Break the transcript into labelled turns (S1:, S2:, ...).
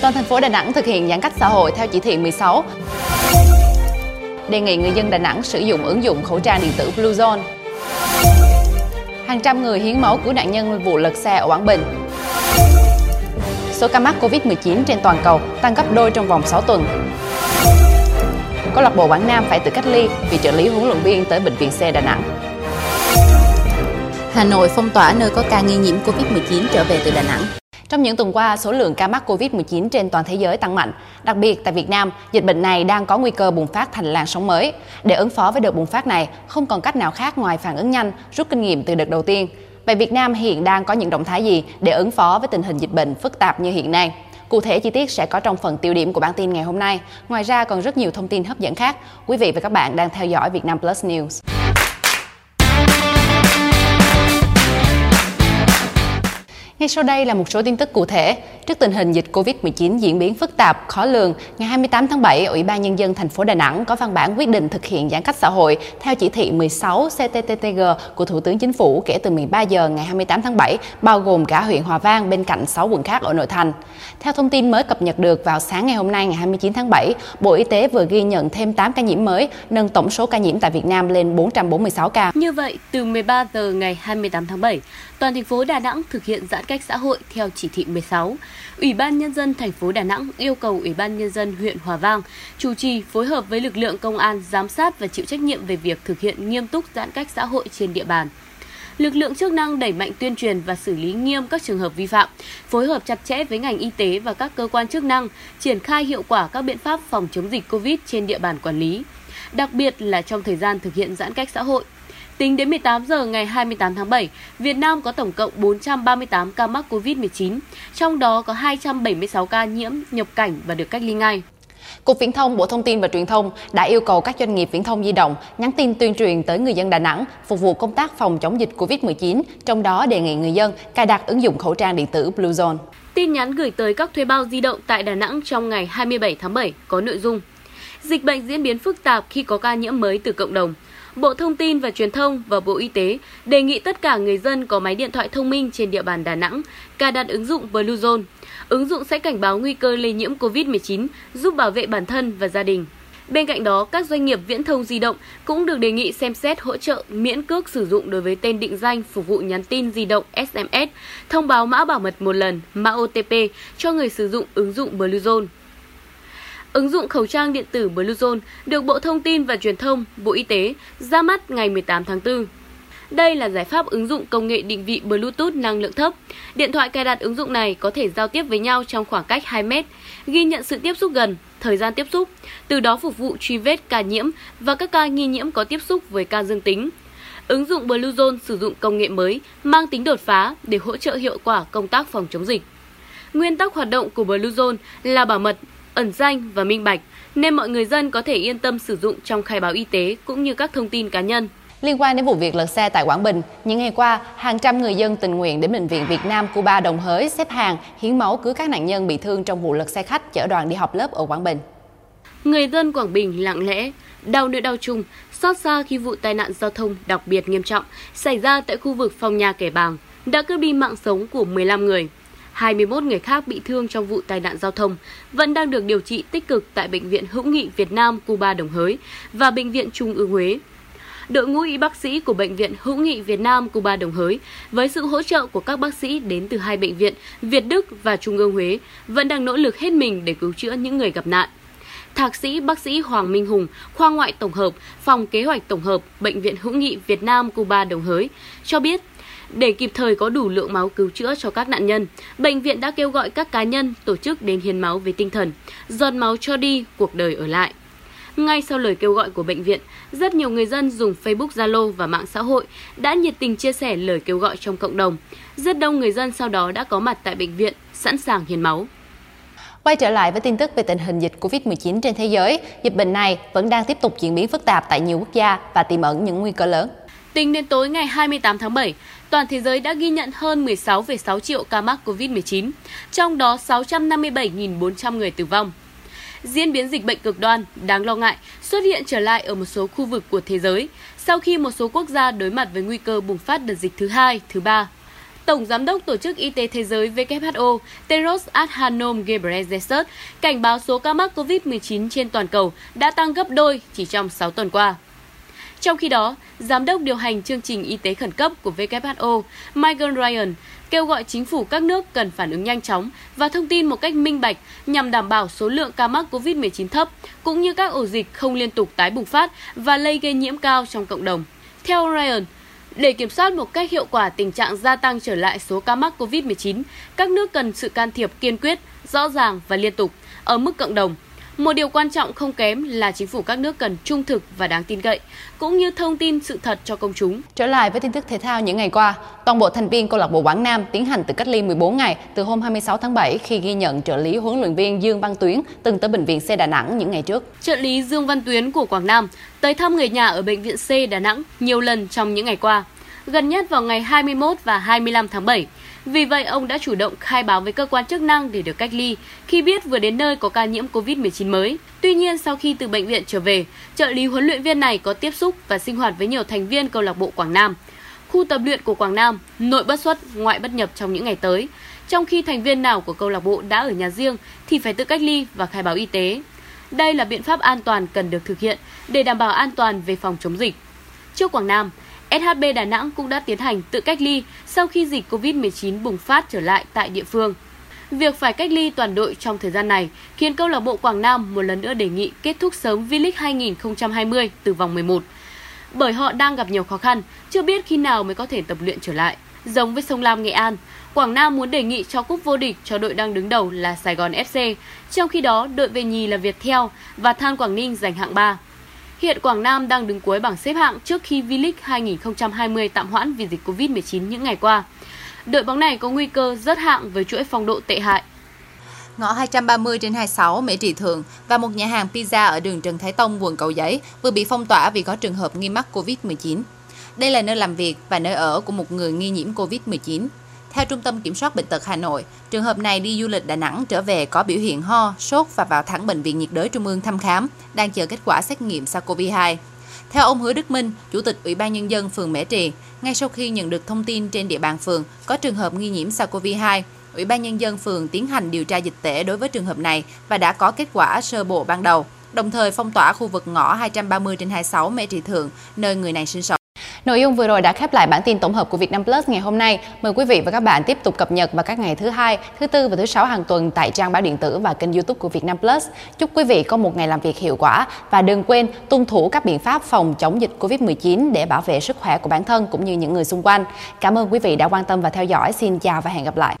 S1: Toàn thành phố Đà Nẵng thực hiện giãn cách xã hội theo chỉ thị 16. Đề nghị người dân Đà Nẵng sử dụng ứng dụng khẩu trang điện tử Bluezone. Hàng trăm người hiến máu cứu nạn nhân vụ lật xe ở Quảng Bình. Số ca mắc Covid-19 trên toàn cầu tăng gấp đôi trong vòng 6 tuần. Câu lạc bộ Quảng Nam phải tự cách ly vì trợ lý huấn luyện viên tới bệnh viện C Đà Nẵng. Hà Nội phong tỏa nơi có ca nghi nhiễm Covid-19 trở về từ Đà Nẵng. Trong những tuần qua, số lượng ca mắc Covid-19 trên toàn thế giới tăng mạnh. Đặc biệt tại Việt Nam, dịch bệnh này đang có nguy cơ bùng phát thành làn sóng mới. Để ứng phó với đợt bùng phát này, không còn cách nào khác ngoài phản ứng nhanh, rút kinh nghiệm từ đợt đầu tiên. Vậy Việt Nam hiện đang có những động thái gì để ứng phó với tình hình dịch bệnh phức tạp như hiện nay? Cụ thể chi tiết sẽ có trong phần tiêu điểm của bản tin ngày hôm nay. Ngoài ra còn rất nhiều thông tin hấp dẫn khác. Quý vị và các bạn đang theo dõi Việt Nam Plus News. Ngay sau đây là một số tin tức cụ thể. Trước tình hình dịch Covid-19 diễn biến phức tạp, khó lường, ngày 28 tháng 7, Ủy ban Nhân dân thành phố Đà Nẵng có văn bản quyết định thực hiện giãn cách xã hội theo chỉ thị 16 CTTTG của Thủ tướng Chính phủ kể từ 13 giờ ngày 28 tháng 7, bao gồm cả huyện Hòa Vang bên cạnh 6 quận khác ở nội thành. Theo thông tin mới cập nhật được vào sáng ngày hôm nay ngày 29 tháng 7, Bộ Y tế vừa ghi nhận thêm 8 ca nhiễm mới, nâng tổng số ca nhiễm tại Việt Nam lên 446 ca.
S2: Như vậy, từ 13 giờ ngày 28 tháng 7, toàn thành phố Đà Nẵng thực hiện giãn cách xã hội theo chỉ thị 16. Ủy ban Nhân dân thành phố Đà Nẵng yêu cầu Ủy ban Nhân dân huyện Hòa Vang chủ trì phối hợp với lực lượng công an giám sát và chịu trách nhiệm về việc thực hiện nghiêm túc giãn cách xã hội trên địa bàn lực lượng chức năng đẩy mạnh tuyên truyền và xử lý nghiêm các trường hợp vi phạm, phối hợp chặt chẽ với ngành y tế và các cơ quan chức năng, triển khai hiệu quả các biện pháp phòng chống dịch COVID trên địa bàn quản lý, đặc biệt là trong thời gian thực hiện giãn cách xã hội. Tính đến 18 giờ ngày 28 tháng 7, Việt Nam có tổng cộng 438 ca mắc COVID-19, trong đó có 276 ca nhiễm nhập cảnh và được cách ly ngay.
S1: Cục Viễn thông Bộ Thông tin và Truyền thông đã yêu cầu các doanh nghiệp viễn thông di động nhắn tin tuyên truyền tới người dân Đà Nẵng phục vụ công tác phòng chống dịch COVID-19, trong đó đề nghị người dân cài đặt ứng dụng khẩu trang điện tử Bluezone.
S2: Tin nhắn gửi tới các thuê bao di động tại Đà Nẵng trong ngày 27 tháng 7 có nội dung Dịch bệnh diễn biến phức tạp khi có ca nhiễm mới từ cộng đồng. Bộ Thông tin và Truyền thông và Bộ Y tế đề nghị tất cả người dân có máy điện thoại thông minh trên địa bàn Đà Nẵng cài đặt ứng dụng Bluezone. Ứng dụng sẽ cảnh báo nguy cơ lây nhiễm COVID-19, giúp bảo vệ bản thân và gia đình. Bên cạnh đó, các doanh nghiệp viễn thông di động cũng được đề nghị xem xét hỗ trợ miễn cước sử dụng đối với tên định danh phục vụ nhắn tin di động SMS, thông báo mã bảo mật một lần, mã OTP cho người sử dụng ứng dụng Bluezone. Ứng dụng khẩu trang điện tử Bluezone được Bộ Thông tin và Truyền thông, Bộ Y tế ra mắt ngày 18 tháng 4. Đây là giải pháp ứng dụng công nghệ định vị Bluetooth năng lượng thấp. Điện thoại cài đặt ứng dụng này có thể giao tiếp với nhau trong khoảng cách 2 mét, ghi nhận sự tiếp xúc gần, thời gian tiếp xúc, từ đó phục vụ truy vết ca nhiễm và các ca nghi nhiễm có tiếp xúc với ca dương tính. Ứng dụng Bluezone sử dụng công nghệ mới mang tính đột phá để hỗ trợ hiệu quả công tác phòng chống dịch. Nguyên tắc hoạt động của Bluezone là bảo mật, ẩn danh và minh bạch, nên mọi người dân có thể yên tâm sử dụng trong khai báo y tế cũng như các thông tin cá nhân.
S1: Liên quan đến vụ việc lật xe tại Quảng Bình, những ngày qua, hàng trăm người dân tình nguyện đến Bệnh viện Việt Nam Cuba Đồng Hới xếp hàng hiến máu cứu các nạn nhân bị thương trong vụ lật xe khách chở đoàn đi học lớp ở Quảng Bình.
S2: Người dân Quảng Bình lặng lẽ, đau nỗi đau chung, xót xa khi vụ tai nạn giao thông đặc biệt nghiêm trọng xảy ra tại khu vực Phong Nha Kẻ Bàng đã cướp đi mạng sống của 15 người. 21 người khác bị thương trong vụ tai nạn giao thông vẫn đang được điều trị tích cực tại Bệnh viện Hữu nghị Việt Nam Cuba Đồng Hới và Bệnh viện Trung ương Huế. Đội ngũ y bác sĩ của Bệnh viện Hữu nghị Việt Nam Cuba Đồng Hới với sự hỗ trợ của các bác sĩ đến từ hai bệnh viện Việt Đức và Trung ương Huế vẫn đang nỗ lực hết mình để cứu chữa những người gặp nạn. Thạc sĩ bác sĩ Hoàng Minh Hùng, khoa ngoại tổng hợp, phòng kế hoạch tổng hợp, Bệnh viện Hữu nghị Việt Nam Cuba Đồng Hới cho biết để kịp thời có đủ lượng máu cứu chữa cho các nạn nhân, bệnh viện đã kêu gọi các cá nhân, tổ chức đến hiến máu về tinh thần, giọt máu cho đi, cuộc đời ở lại. Ngay sau lời kêu gọi của bệnh viện, rất nhiều người dân dùng Facebook, Zalo và mạng xã hội đã nhiệt tình chia sẻ lời kêu gọi trong cộng đồng. Rất đông người dân sau đó đã có mặt tại bệnh viện, sẵn sàng hiến máu.
S1: Quay trở lại với tin tức về tình hình dịch COVID-19 trên thế giới, dịch bệnh này vẫn đang tiếp tục diễn biến phức tạp tại nhiều quốc gia và tiềm ẩn những nguy cơ lớn.
S2: Tính đến tối ngày 28 tháng 7, toàn thế giới đã ghi nhận hơn 16,6 triệu ca mắc COVID-19, trong đó 657.400 người tử vong. Diễn biến dịch bệnh cực đoan, đáng lo ngại, xuất hiện trở lại ở một số khu vực của thế giới sau khi một số quốc gia đối mặt với nguy cơ bùng phát đợt dịch thứ hai, thứ ba. Tổng Giám đốc Tổ chức Y tế Thế giới WHO Teros Adhanom Ghebreyesus cảnh báo số ca mắc COVID-19 trên toàn cầu đã tăng gấp đôi chỉ trong 6 tuần qua. Trong khi đó, Giám đốc điều hành chương trình y tế khẩn cấp của WHO Michael Ryan kêu gọi chính phủ các nước cần phản ứng nhanh chóng và thông tin một cách minh bạch nhằm đảm bảo số lượng ca mắc COVID-19 thấp, cũng như các ổ dịch không liên tục tái bùng phát và lây gây nhiễm cao trong cộng đồng. Theo Ryan, để kiểm soát một cách hiệu quả tình trạng gia tăng trở lại số ca mắc COVID-19, các nước cần sự can thiệp kiên quyết, rõ ràng và liên tục ở mức cộng đồng – một điều quan trọng không kém là chính phủ các nước cần trung thực và đáng tin cậy, cũng như thông tin sự thật cho công chúng.
S1: Trở lại với tin tức thể thao những ngày qua, toàn bộ thành viên câu lạc bộ Quảng Nam tiến hành tự cách ly 14 ngày từ hôm 26 tháng 7 khi ghi nhận trợ lý huấn luyện viên Dương Văn Tuyến từng tới bệnh viện C Đà Nẵng những ngày trước.
S2: Trợ lý Dương Văn Tuyến của Quảng Nam tới thăm người nhà ở bệnh viện C Đà Nẵng nhiều lần trong những ngày qua, gần nhất vào ngày 21 và 25 tháng 7 vì vậy, ông đã chủ động khai báo với cơ quan chức năng để được cách ly khi biết vừa đến nơi có ca nhiễm COVID-19 mới. Tuy nhiên, sau khi từ bệnh viện trở về, trợ lý huấn luyện viên này có tiếp xúc và sinh hoạt với nhiều thành viên câu lạc bộ Quảng Nam. Khu tập luyện của Quảng Nam nội bất xuất, ngoại bất nhập trong những ngày tới. Trong khi thành viên nào của câu lạc bộ đã ở nhà riêng thì phải tự cách ly và khai báo y tế. Đây là biện pháp an toàn cần được thực hiện để đảm bảo an toàn về phòng chống dịch. Trước Quảng Nam, SHB Đà Nẵng cũng đã tiến hành tự cách ly sau khi dịch COVID-19 bùng phát trở lại tại địa phương. Việc phải cách ly toàn đội trong thời gian này khiến câu lạc bộ Quảng Nam một lần nữa đề nghị kết thúc sớm V-League 2020 từ vòng 11. Bởi họ đang gặp nhiều khó khăn, chưa biết khi nào mới có thể tập luyện trở lại. Giống với Sông Lam Nghệ An, Quảng Nam muốn đề nghị cho cúp vô địch cho đội đang đứng đầu là Sài Gòn FC, trong khi đó đội về nhì là Viettel và Than Quảng Ninh giành hạng 3. Hiện Quảng Nam đang đứng cuối bảng xếp hạng trước khi V-League 2020 tạm hoãn vì dịch Covid-19 những ngày qua. Đội bóng này có nguy cơ rớt hạng với chuỗi phong độ tệ hại.
S1: Ngõ 230 trên 26 Mễ Trì Thượng và một nhà hàng pizza ở đường Trần Thái Tông, quận Cầu Giấy vừa bị phong tỏa vì có trường hợp nghi mắc Covid-19. Đây là nơi làm việc và nơi ở của một người nghi nhiễm Covid-19. Theo Trung tâm Kiểm soát Bệnh tật Hà Nội, trường hợp này đi du lịch Đà Nẵng trở về có biểu hiện ho, sốt và vào thẳng Bệnh viện nhiệt đới Trung ương thăm khám, đang chờ kết quả xét nghiệm SARS-CoV-2. Theo ông Hứa Đức Minh, Chủ tịch Ủy ban Nhân dân phường Mễ Trì, ngay sau khi nhận được thông tin trên địa bàn phường có trường hợp nghi nhiễm SARS-CoV-2, Ủy ban Nhân dân phường tiến hành điều tra dịch tễ đối với trường hợp này và đã có kết quả sơ bộ ban đầu, đồng thời phong tỏa khu vực ngõ 230 trên 26 Mễ Trì Thượng, nơi người này sinh sống. Nội dung vừa rồi đã khép lại bản tin tổng hợp của Việt Nam Plus ngày hôm nay. Mời quý vị và các bạn tiếp tục cập nhật vào các ngày thứ hai, thứ tư và thứ sáu hàng tuần tại trang báo điện tử và kênh YouTube của Việt Nam Plus. Chúc quý vị có một ngày làm việc hiệu quả và đừng quên tuân thủ các biện pháp phòng chống dịch Covid-19 để bảo vệ sức khỏe của bản thân cũng như những người xung quanh. Cảm ơn quý vị đã quan tâm và theo dõi. Xin chào và hẹn gặp lại.